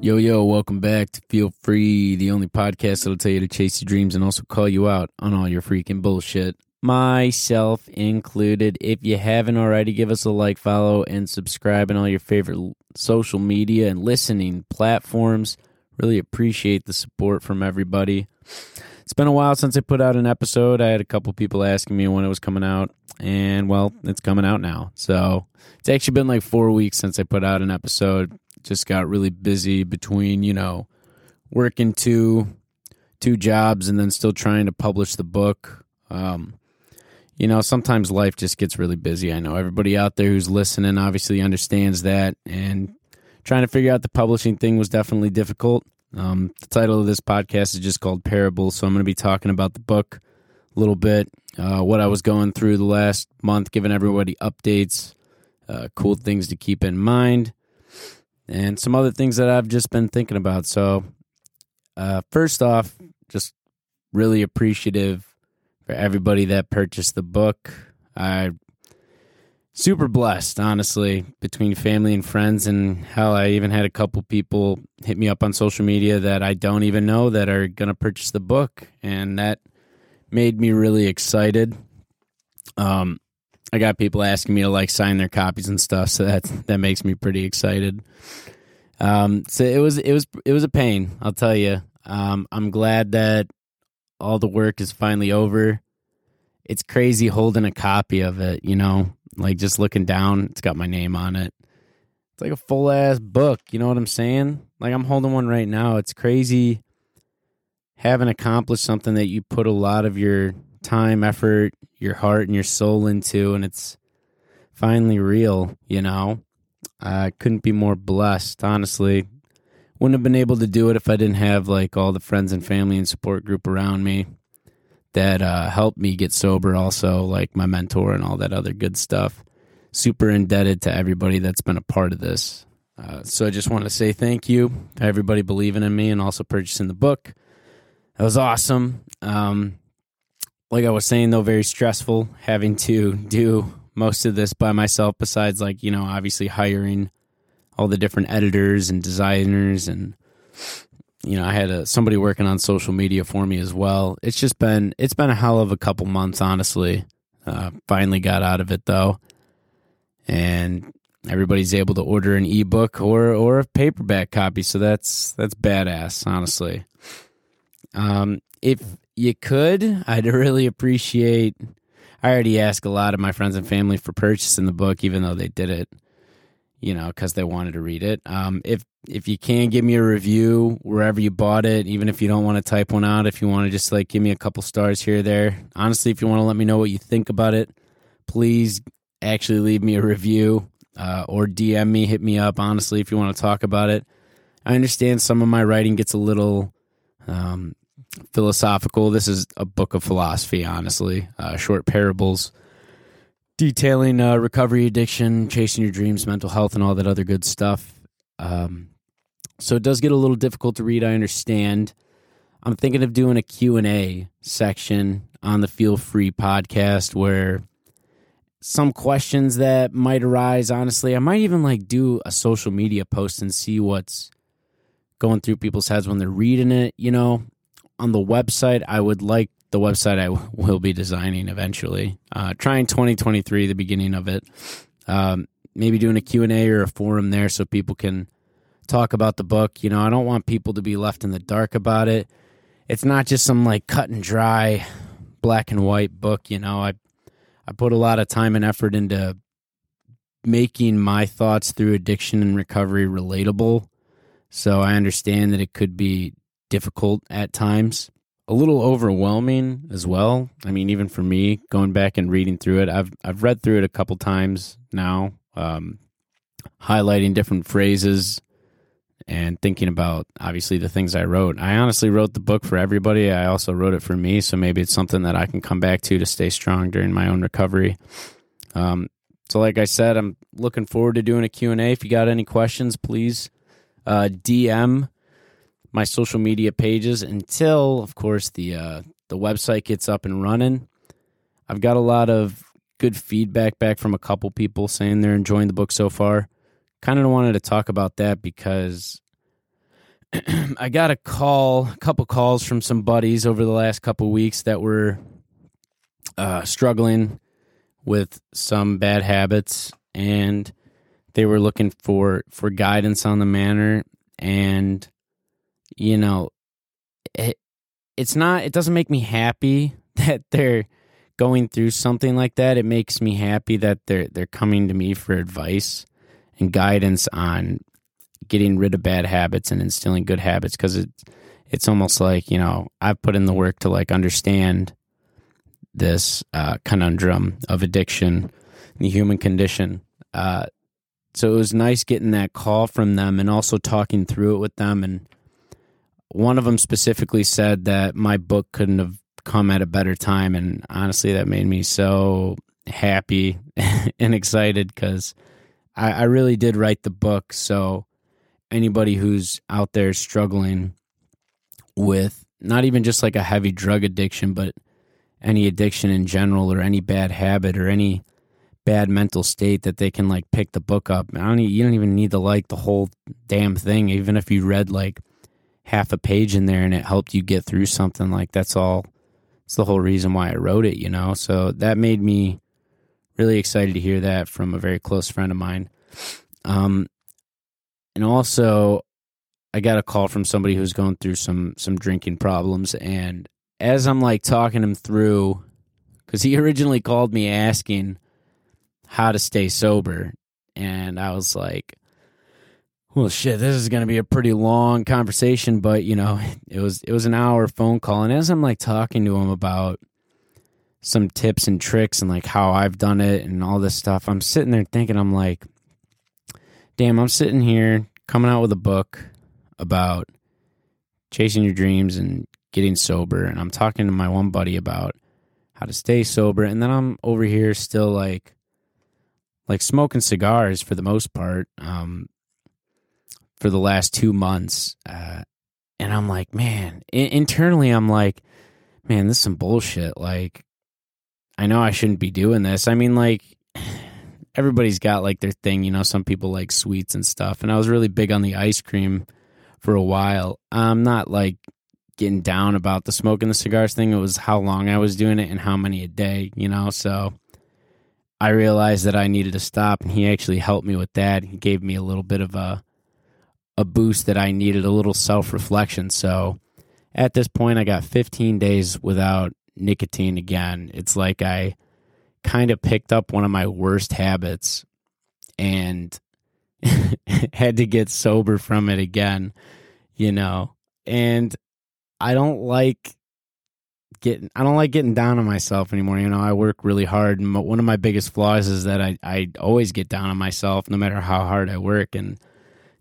Yo, yo, welcome back to Feel Free, the only podcast that'll tell you to chase your dreams and also call you out on all your freaking bullshit. Myself included. If you haven't already, give us a like, follow, and subscribe on all your favorite social media and listening platforms. Really appreciate the support from everybody. It's been a while since I put out an episode. I had a couple people asking me when it was coming out, and well, it's coming out now. So it's actually been like four weeks since I put out an episode just got really busy between you know working two two jobs and then still trying to publish the book. Um, you know sometimes life just gets really busy. I know everybody out there who's listening obviously understands that and trying to figure out the publishing thing was definitely difficult. Um, the title of this podcast is just called Parable, so i'm going to be talking about the book a little bit uh, what i was going through the last month giving everybody updates uh, cool things to keep in mind and some other things that I've just been thinking about. So, uh, first off, just really appreciative for everybody that purchased the book. I super blessed, honestly, between family and friends, and hell, I even had a couple people hit me up on social media that I don't even know that are gonna purchase the book, and that made me really excited. Um, I got people asking me to like sign their copies and stuff, so that that makes me pretty excited. Um, so it was it was it was a pain, I'll tell you. Um, I'm glad that all the work is finally over. It's crazy holding a copy of it, you know, like just looking down, it's got my name on it. It's like a full ass book, you know what I'm saying? Like I'm holding one right now. It's crazy having accomplished something that you put a lot of your time, effort, your heart, and your soul into, and it's finally real, you know? I couldn't be more blessed, honestly. Wouldn't have been able to do it if I didn't have like all the friends and family and support group around me that uh, helped me get sober, also, like my mentor and all that other good stuff. Super indebted to everybody that's been a part of this. Uh, so I just want to say thank you to everybody believing in me and also purchasing the book. That was awesome. Um, like I was saying, though, very stressful having to do most of this by myself, besides, like, you know, obviously hiring all the different editors and designers. And, you know, I had a, somebody working on social media for me as well. It's just been, it's been a hell of a couple months, honestly. Uh, finally got out of it, though. And everybody's able to order an ebook or or a paperback copy so that's that's badass honestly um if you could, I'd really appreciate. I already asked a lot of my friends and family for purchasing the book, even though they did it, you know, because they wanted to read it. Um, if if you can give me a review wherever you bought it, even if you don't want to type one out, if you want to just like give me a couple stars here there. Honestly, if you want to let me know what you think about it, please actually leave me a review uh, or DM me, hit me up. Honestly, if you want to talk about it, I understand some of my writing gets a little um, philosophical. This is a book of philosophy, honestly. Uh, short parables detailing uh, recovery, addiction, chasing your dreams, mental health, and all that other good stuff. Um, so it does get a little difficult to read. I understand. I'm thinking of doing a Q&A section on the Feel Free podcast where some questions that might arise honestly i might even like do a social media post and see what's going through people's heads when they're reading it you know on the website. I would like the website I will be designing eventually. Uh, trying 2023, the beginning of it. Um, maybe doing a Q&A or a forum there so people can talk about the book. You know, I don't want people to be left in the dark about it. It's not just some like cut and dry black and white book, you know. I I put a lot of time and effort into making my thoughts through addiction and recovery relatable. So I understand that it could be difficult at times, a little overwhelming as well. I mean, even for me, going back and reading through it, I've I've read through it a couple times now, um, highlighting different phrases and thinking about obviously the things I wrote. I honestly wrote the book for everybody. I also wrote it for me, so maybe it's something that I can come back to to stay strong during my own recovery. Um, so, like I said, I'm looking forward to doing a Q and A. If you got any questions, please uh, DM my social media pages until, of course, the uh, the website gets up and running. I've got a lot of good feedback back from a couple people saying they're enjoying the book so far. Kind of wanted to talk about that because I got a call, a couple calls from some buddies over the last couple weeks that were uh, struggling with some bad habits, and they were looking for for guidance on the manner. And you know, it it's not. It doesn't make me happy that they're going through something like that. It makes me happy that they're they're coming to me for advice and guidance on getting rid of bad habits and instilling good habits because it, it's almost like you know I've put in the work to like understand this uh, conundrum of addiction, the human condition. Uh, so it was nice getting that call from them and also talking through it with them. And one of them specifically said that my book couldn't have come at a better time. And honestly, that made me so happy and excited because I, I really did write the book. So anybody who's out there struggling with not even just like a heavy drug addiction, but any addiction in general or any bad habit or any bad mental state that they can like pick the book up. I don't you don't even need to like the whole damn thing even if you read like half a page in there and it helped you get through something like that's all it's the whole reason why I wrote it, you know. So that made me really excited to hear that from a very close friend of mine. Um and also I got a call from somebody who's going through some some drinking problems and as I'm like talking him through, because he originally called me asking how to stay sober, and I was like, "Well, shit, this is going to be a pretty long conversation." But you know, it was it was an hour phone call, and as I'm like talking to him about some tips and tricks and like how I've done it and all this stuff, I'm sitting there thinking, I'm like, "Damn, I'm sitting here coming out with a book about." chasing your dreams and getting sober and I'm talking to my one buddy about how to stay sober and then I'm over here still like like smoking cigars for the most part um for the last 2 months uh and I'm like man I- internally I'm like man this is some bullshit like I know I shouldn't be doing this I mean like everybody's got like their thing you know some people like sweets and stuff and I was really big on the ice cream for a while I'm not like getting down about the smoking the cigars thing. It was how long I was doing it and how many a day, you know. So I realized that I needed to stop, and he actually helped me with that. He gave me a little bit of a a boost that I needed, a little self reflection. So at this point, I got 15 days without nicotine again. It's like I kind of picked up one of my worst habits and had to get sober from it again, you know. And I don't like getting I don't like getting down on myself anymore. You know, I work really hard, and one of my biggest flaws is that I I always get down on myself, no matter how hard I work. And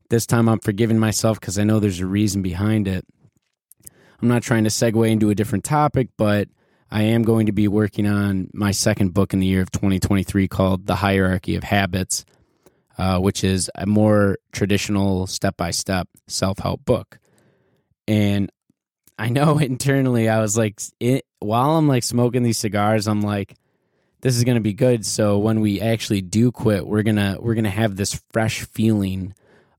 this time, I'm forgiving myself because I know there's a reason behind it. I'm not trying to segue into a different topic, but I am going to be working on my second book in the year of 2023 called The Hierarchy of Habits, uh, which is a more traditional step by step self help book. And I know internally I was like, it, while I'm like smoking these cigars, I'm like, this is gonna be good. So when we actually do quit, we're gonna we're gonna have this fresh feeling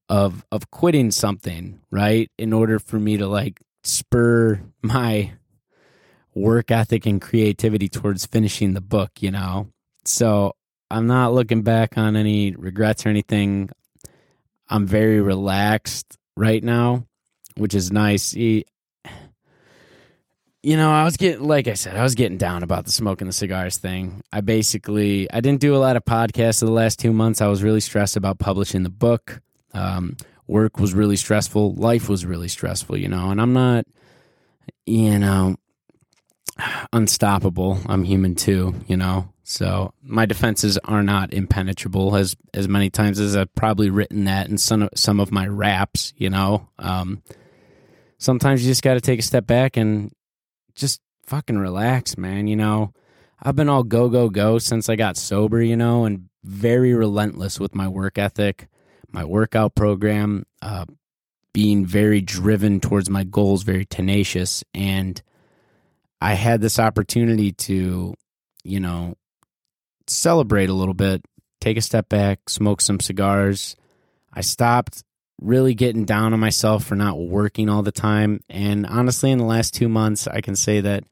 of of quitting something, right? In order for me to like spur my work ethic and creativity towards finishing the book, you know. So I'm not looking back on any regrets or anything. I'm very relaxed right now, which is nice you know, I was getting, like I said, I was getting down about the smoking the cigars thing. I basically, I didn't do a lot of podcasts the last two months. I was really stressed about publishing the book. Um, work was really stressful. Life was really stressful, you know, and I'm not, you know, unstoppable. I'm human too, you know. So my defenses are not impenetrable as as many times as I've probably written that in some of, some of my raps, you know. Um, sometimes you just got to take a step back and just fucking relax, man. You know, I've been all go, go, go since I got sober, you know, and very relentless with my work ethic, my workout program, uh, being very driven towards my goals, very tenacious. And I had this opportunity to, you know, celebrate a little bit, take a step back, smoke some cigars. I stopped really getting down on myself for not working all the time. And honestly, in the last two months, I can say that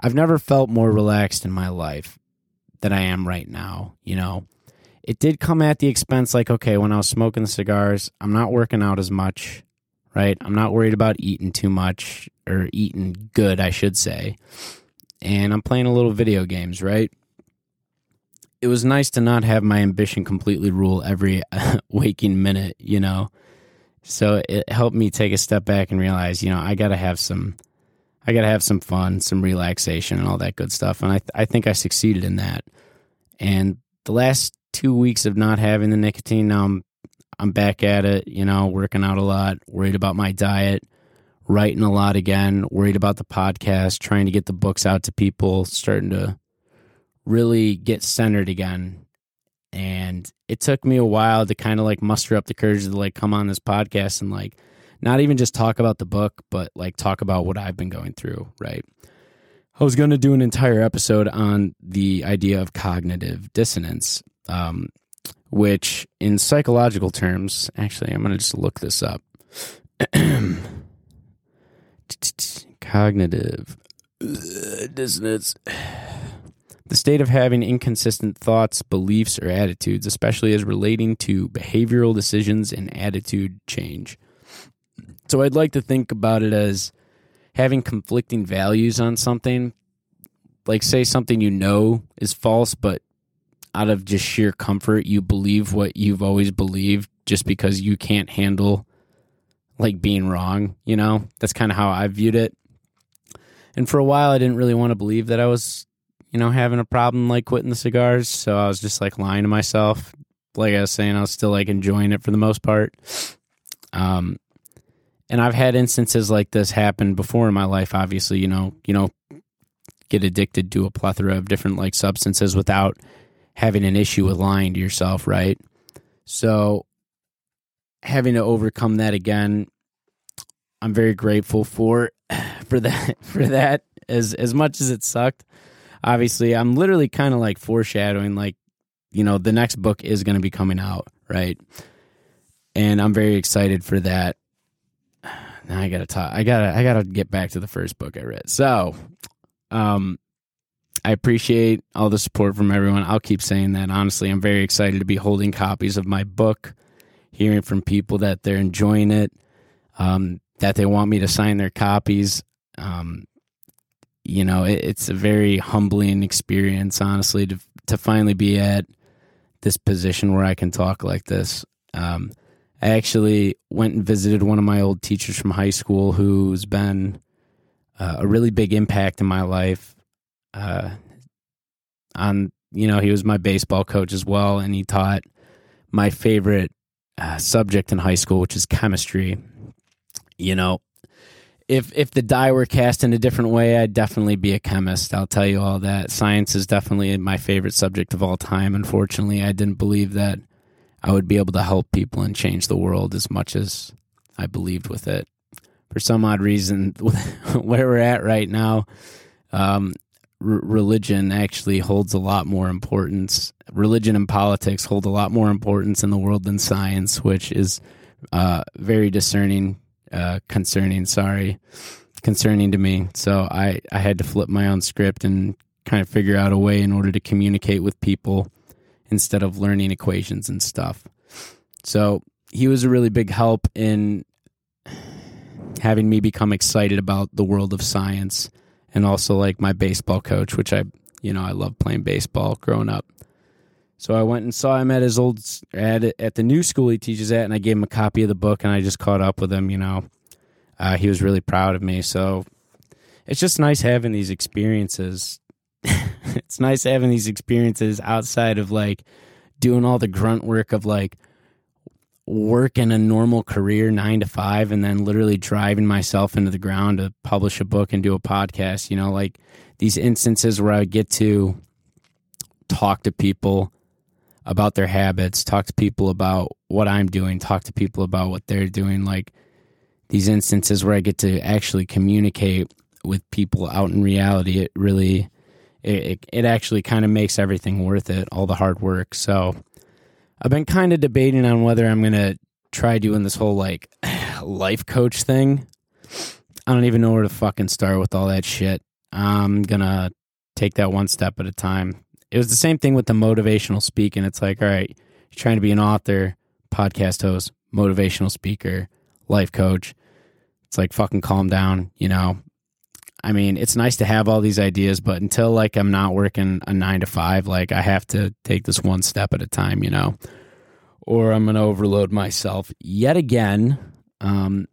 I've never felt more relaxed in my life than I am right now. You know, it did come at the expense, like, okay, when I was smoking the cigars, I'm not working out as much, right? I'm not worried about eating too much or eating good, I should say. And I'm playing a little video games, right? It was nice to not have my ambition completely rule every waking minute, you know? So it helped me take a step back and realize, you know, I got to have some. I got to have some fun, some relaxation, and all that good stuff. And I, th- I think I succeeded in that. And the last two weeks of not having the nicotine, now I'm, I'm back at it, you know, working out a lot, worried about my diet, writing a lot again, worried about the podcast, trying to get the books out to people, starting to really get centered again. And it took me a while to kind of like muster up the courage to like come on this podcast and like not even just talk about the book, but like talk about what I've been going through, right? I was going to do an entire episode on the idea of cognitive dissonance, um, which in psychological terms, actually, I'm going to just look this up. cognitive dissonance. The state of having inconsistent thoughts, beliefs, or attitudes, especially as relating to behavioral decisions and attitude change. So I'd like to think about it as having conflicting values on something. Like, say something you know is false, but out of just sheer comfort, you believe what you've always believed just because you can't handle like being wrong, you know? That's kind of how I viewed it. And for a while, I didn't really want to believe that I was you know, having a problem like quitting the cigars. So I was just like lying to myself. Like I was saying, I was still like enjoying it for the most part. Um, and I've had instances like this happen before in my life. Obviously, you know, you know, get addicted to a plethora of different like substances without having an issue with lying to yourself, right? So having to overcome that again, I'm very grateful for for that for that as as much as it sucked obviously I'm literally kind of like foreshadowing like you know the next book is going to be coming out, right? And I'm very excited for that. Now I got to talk I got to I got to get back to the first book I read. So, um I appreciate all the support from everyone. I'll keep saying that. Honestly, I'm very excited to be holding copies of my book, hearing from people that they're enjoying it, um, that they want me to sign their copies. Um, you know, it, it's a very humbling experience, honestly, to to finally be at this position where I can talk like this. Um, I actually went and visited one of my old teachers from high school who's been uh, a really big impact in my life. Uh, on you know, he was my baseball coach as well, and he taught my favorite uh, subject in high school, which is chemistry. You know, if if the die were cast in a different way, I'd definitely be a chemist. I'll tell you all that. Science is definitely my favorite subject of all time. Unfortunately, I didn't believe that I would be able to help people and change the world as much as I believed with it. For some odd reason, where we're at right now, um, religion actually holds a lot more importance. Religion and politics hold a lot more importance in the world than science, which is uh, very discerning uh, concerning. Sorry, concerning to me. So I I had to flip my own script and kind of figure out a way in order to communicate with people instead of learning equations and stuff. So he was a really big help in having me become excited about the world of science and also like my baseball coach, which I, you know, I love playing baseball growing up. So I went and saw him at his old at at the new school he teaches at, and I gave him a copy of the book, and I just caught up with him. You know, uh, he was really proud of me. So it's just nice having these experiences. it's nice having these experiences outside of like doing all the grunt work of like working a normal career nine to five and then literally driving myself into the ground to publish a book and do a podcast you know like these instances where i get to talk to people about their habits, talk to people about what I'm doing, talk to people about what they're doing. Like these instances where I get to actually communicate with people out in reality, it really, it, it actually kind of makes everything worth it, all the hard work. So I've been kind of debating on whether I'm going to try doing this whole like life coach thing. I don't even know where to fucking start with all that shit. I'm gonna take that one step at a time. It was the same thing with the motivational speaking. It's like, all right, you're trying to be an author, podcast host, motivational speaker, life coach. It's like fucking calm down, you know. I mean, it's nice to have all these ideas, but until like I'm not working a nine to five, like I have to take this one step at a time, you know, or I'm going to overload myself yet again. Um,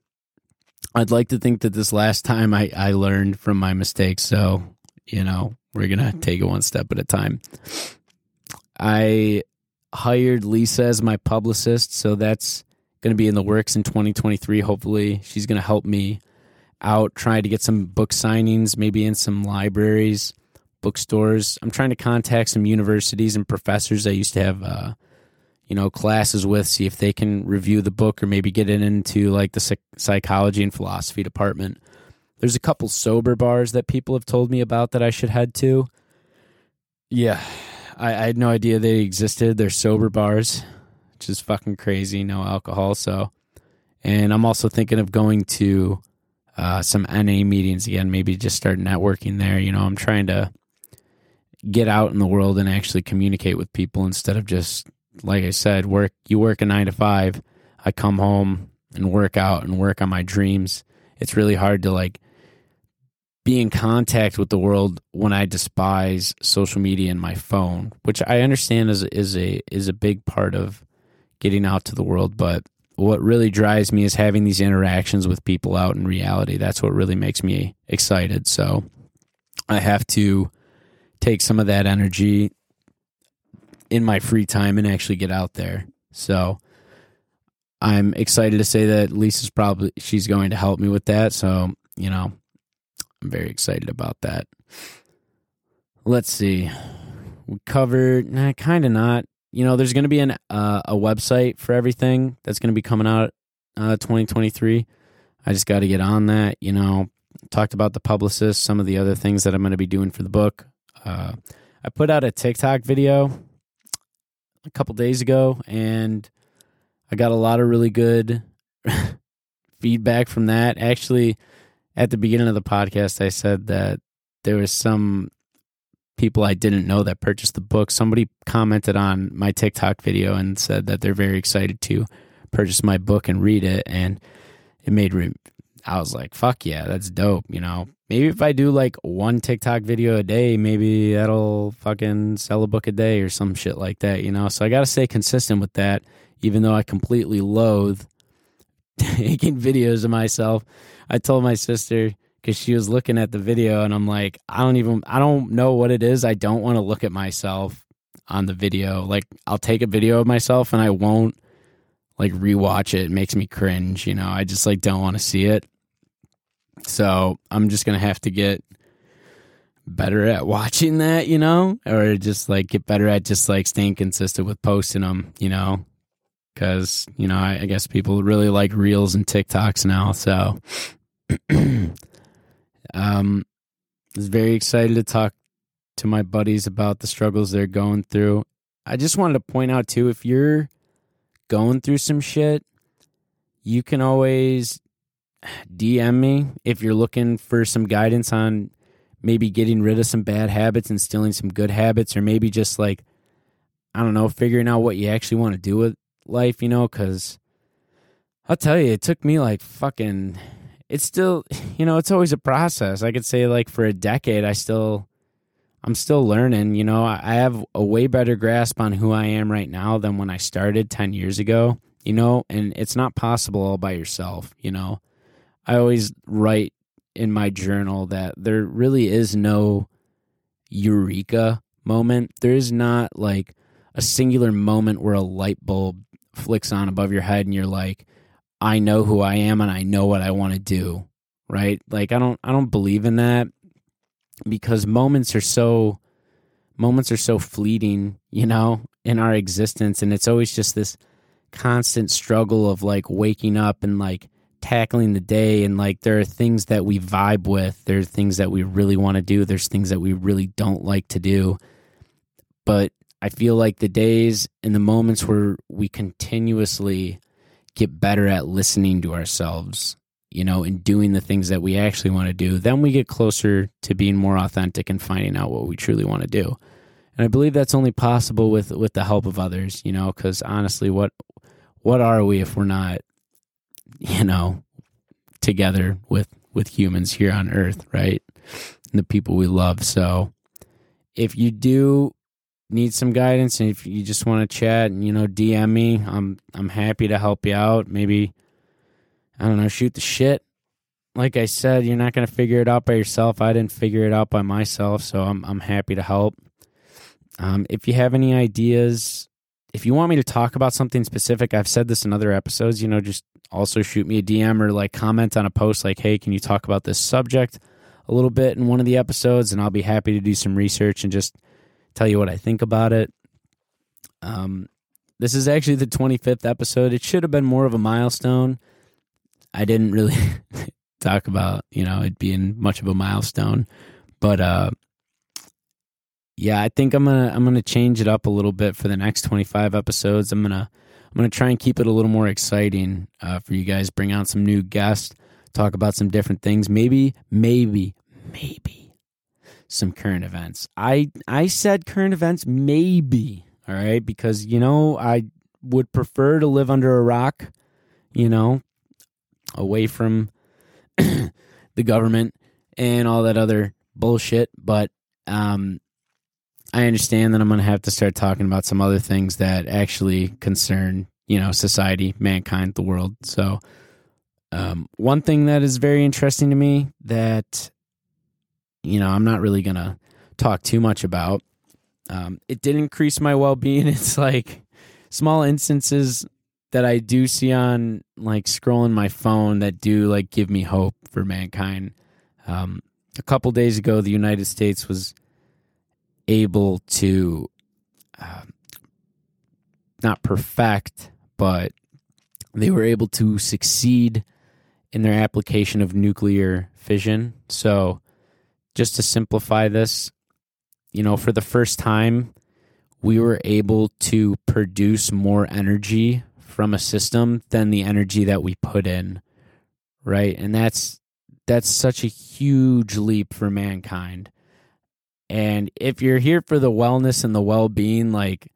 I'd like to think that this last time I, I learned from my mistakes. So, you know, we're going to take it one step at a time. I hired Lisa as my publicist. So that's going to be in the works in 2023. Hopefully, she's going to help me out trying to get some book signings, maybe in some libraries, bookstores. I'm trying to contact some universities and professors I used to have, uh, you know, classes with, see if they can review the book or maybe get it into like the psychology and philosophy department. There's a couple sober bars that people have told me about that I should head to. Yeah, I, I had no idea they existed. They're sober bars, which is fucking crazy. No alcohol. So, and I'm also thinking of going to uh, some NA meetings again, maybe just start networking there. You know, I'm trying to get out in the world and actually communicate with people instead of just, like I said, work. You work a nine to five. I come home and work out and work on my dreams. It's really hard to like be in contact with the world when I despise social media and my phone, which I understand is is a is a big part of getting out to the world, but what really drives me is having these interactions with people out in reality. That's what really makes me excited. So I have to take some of that energy in my free time and actually get out there. So I'm excited to say that Lisa's probably she's going to help me with that. So, you know, I'm very excited about that. Let's see. We covered, nah, kind of not. You know, there's going to be an uh, a website for everything that's going to be coming out uh, 2023. I just got to get on that. You know, talked about the publicist, some of the other things that I'm going to be doing for the book. Uh, I put out a TikTok video a couple days ago, and I got a lot of really good feedback from that. Actually, at the beginning of the podcast, I said that there was some people I didn't know that purchased the book. Somebody commented on my TikTok video and said that they're very excited to purchase my book and read it. And it made, re- I was like, fuck yeah, that's dope. You know, maybe if I do like one TikTok video a day, maybe that'll fucking sell a book a day or some shit like that, you know? So I got to stay consistent with that, even though I completely loathe taking videos of myself. I told my sister because she was looking at the video, and I'm like, I don't even, I don't know what it is. I don't want to look at myself on the video. Like, I'll take a video of myself and I won't like rewatch it. It makes me cringe. You know, I just like don't want to see it. So I'm just gonna have to get better at watching that, you know, or just like get better at just like staying consistent with posting them, you know, because you know I, I, guess people really like reels and TikToks now. So, um, I was very excited to talk to my buddies about the struggles they're going through. I just wanted to point out too, if you're going through some shit, you can always DM me if you're looking for some guidance on maybe getting rid of some bad habits, and instilling some good habits, or maybe just like I don't know, figuring out what you actually want to do with life, you know, because I'll tell you, it took me like fucking, it's still, you know, it's always a process. I could say like for a decade, I still, I'm still learning, you know, I have a way better grasp on who I am right now than when I started 10 years ago, you know, and it's not possible all by yourself, you know. I always write in my journal that there really is no eureka moment. There is not like a singular moment where a light bulb flicks on above your head and you're like, I know who I am and I know what I want to do. Right? Like I don't I don't believe in that because moments are so moments are so fleeting, you know, in our existence and it's always just this constant struggle of like waking up and like tackling the day and like there are things that we vibe with, there are things that we really want to do, there's things that we really don't like to do. But I feel like the days and the moments where we continuously get better at listening to ourselves, you know, and doing the things that we actually want to do, then we get closer to being more authentic and finding out what we truly want to do. And I believe that's only possible with with the help of others, you know, cuz honestly what what are we if we're not you know, together with with humans here on earth, right? And the people we love. So if you do need some guidance and if you just want to chat and you know DM me, I'm I'm happy to help you out. Maybe I don't know, shoot the shit. Like I said, you're not going to figure it out by yourself. I didn't figure it out by myself, so I'm I'm happy to help. Um, if you have any ideas, if you want me to talk about something specific, I've said this in other episodes, you know, just also shoot me a DM or like comment on a post like, hey, can you talk about this subject a little bit in one of the episodes? And I'll be happy to do some research and just tell you what I think about it. Um, this is actually the 25th episode. It should have been more of a milestone. I didn't really talk about, you know, it being much of a milestone, but uh yeah, I think I'm gonna I'm gonna change it up a little bit for the next 25 episodes. I'm gonna I'm gonna try and keep it a little more exciting uh, for you guys. Bring out some new guests, talk about some different things. Maybe, maybe, maybe some current events. I I said current events, maybe. All right, because you know I would prefer to live under a rock. You know, away from the government and all that other bullshit, but um I understand that I'm going to have to start talking about some other things that actually concern, you know, society, mankind, the world. So, um, one thing that is very interesting to me that, you know, I'm not really going to talk too much about. Um, it did increase my well being. It's like small instances that I do see on like scrolling my phone that do like give me hope for mankind. Um, a couple days ago, the United States was able to uh, not perfect, but they were able to succeed in their application of nuclear fission. So, just to simplify this, you know, for the first time, we were able to produce more energy from a system than the energy that we put in, right? And that's that's such a huge leap for mankind. And if you're here for the wellness and the well being, like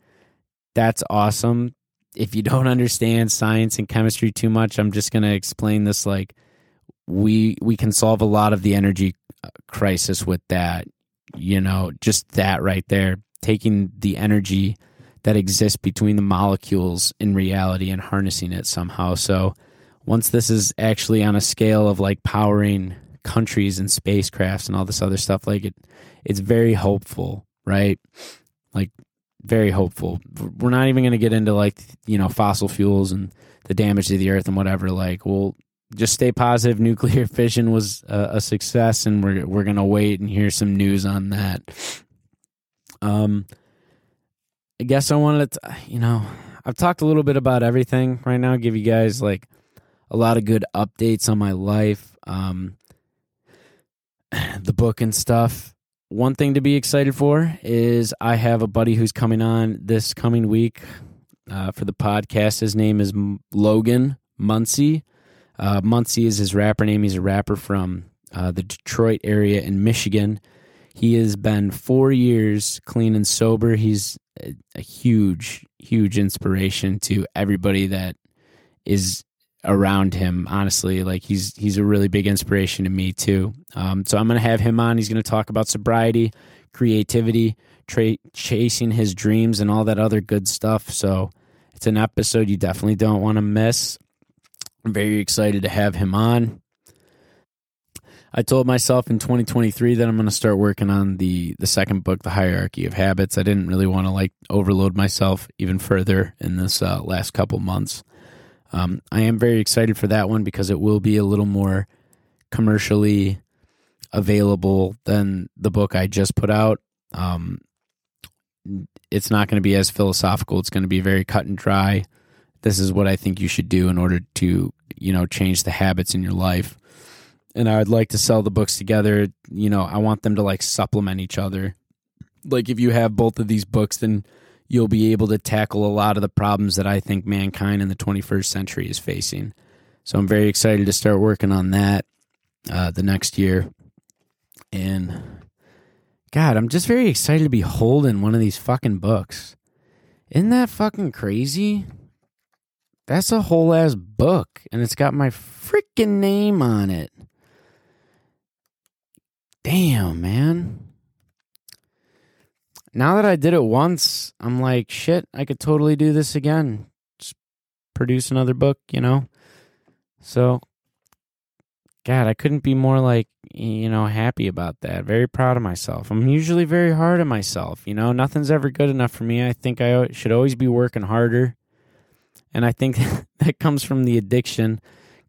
that's awesome. If you don't understand science and chemistry too much, I'm just going to explain this like we we can solve a lot of the energy crisis with that. You know, just that right there, taking the energy that exists between the molecules in reality and harnessing it somehow. So once this is actually on a scale of like powering countries and spacecrafts and all this other stuff like it it's very hopeful right like very hopeful we're not even going to get into like you know fossil fuels and the damage to the earth and whatever like we'll just stay positive nuclear fission was a, a success and we're we're to wait and hear some news on that um i guess i wanted to you know i've talked a little bit about everything right now give you guys like a lot of good updates on my life um the book and stuff. One thing to be excited for is I have a buddy who's coming on this coming week uh, for the podcast. His name is Logan Muncie. Uh, Muncie is his rapper name. He's a rapper from uh, the Detroit area in Michigan. He has been four years clean and sober. He's a, a huge, huge inspiration to everybody that is around him honestly like he's he's a really big inspiration to me too um, so i'm gonna have him on he's gonna talk about sobriety creativity tra- chasing his dreams and all that other good stuff so it's an episode you definitely don't want to miss i'm very excited to have him on i told myself in 2023 that i'm going to start working on the the second book the hierarchy of habits i didn't really want to like overload myself even further in this uh, last couple months um, I am very excited for that one because it will be a little more commercially available than the book I just put out. Um, it's not going to be as philosophical. It's going to be very cut and dry. This is what I think you should do in order to, you know, change the habits in your life. And I would like to sell the books together. You know, I want them to like supplement each other. Like if you have both of these books, then you'll be able to tackle a lot of the problems that I think mankind in the 21st century is facing. So I'm very excited to start working on that uh, the next year. And God, I'm just very excited to be holding one of these fucking books. Isn't that fucking crazy? That's a whole ass book, and it's got my freaking name on it. Damn, man. Now that I did it once, I'm like, shit, I could totally do this again. Just produce another book, you know? So, God, I couldn't be more like, you know, happy about that. Very proud of myself. I'm usually very hard on myself. You know, nothing's ever good enough for me. I think I should always be working harder. And I think that comes from the addiction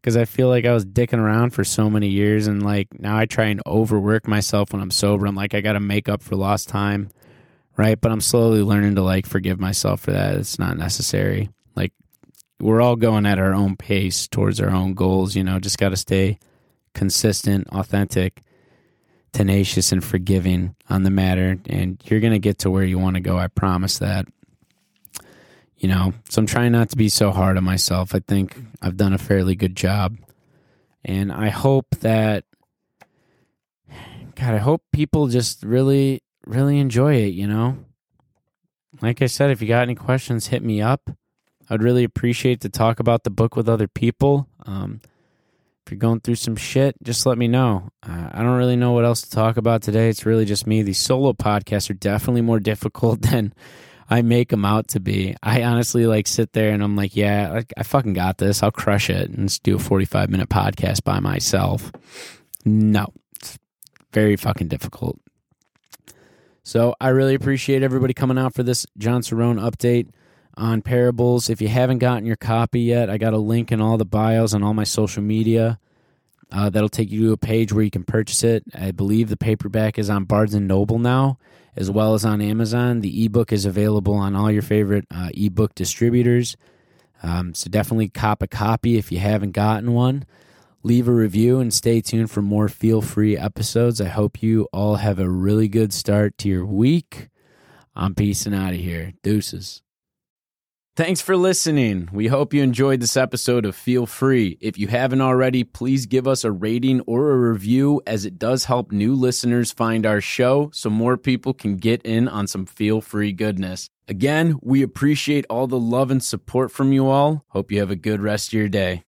because I feel like I was dicking around for so many years. And like now I try and overwork myself when I'm sober. I'm like, I got to make up for lost time. Right. But I'm slowly learning to like forgive myself for that. It's not necessary. Like we're all going at our own pace towards our own goals. You know, just got to stay consistent, authentic, tenacious, and forgiving on the matter. And you're going to get to where you want to go. I promise that. You know, so I'm trying not to be so hard on myself. I think I've done a fairly good job. And I hope that, God, I hope people just really, really enjoy it, you know? Like I said, if you got any questions, hit me up. I'd really appreciate to talk about the book with other people. Um, if you're going through some shit, just let me know. Uh, I don't really know what else to talk about today. It's really just me. These solo podcasts are definitely more difficult than I make them out to be. I honestly like sit there and I'm like, yeah, like I fucking got this. I'll crush it and just do a 45 minute podcast by myself. No, it's very fucking difficult. So I really appreciate everybody coming out for this Jon Cerone update on parables. If you haven't gotten your copy yet, I got a link in all the bios on all my social media. Uh, that'll take you to a page where you can purchase it. I believe the paperback is on Barnes and Noble now, as well as on Amazon. The ebook is available on all your favorite uh, ebook distributors. Um, so definitely cop a copy if you haven't gotten one. Leave a review and stay tuned for more feel free episodes. I hope you all have a really good start to your week. I'm peacing out of here. Deuces. Thanks for listening. We hope you enjoyed this episode of Feel Free. If you haven't already, please give us a rating or a review as it does help new listeners find our show so more people can get in on some Feel Free goodness. Again, we appreciate all the love and support from you all. Hope you have a good rest of your day.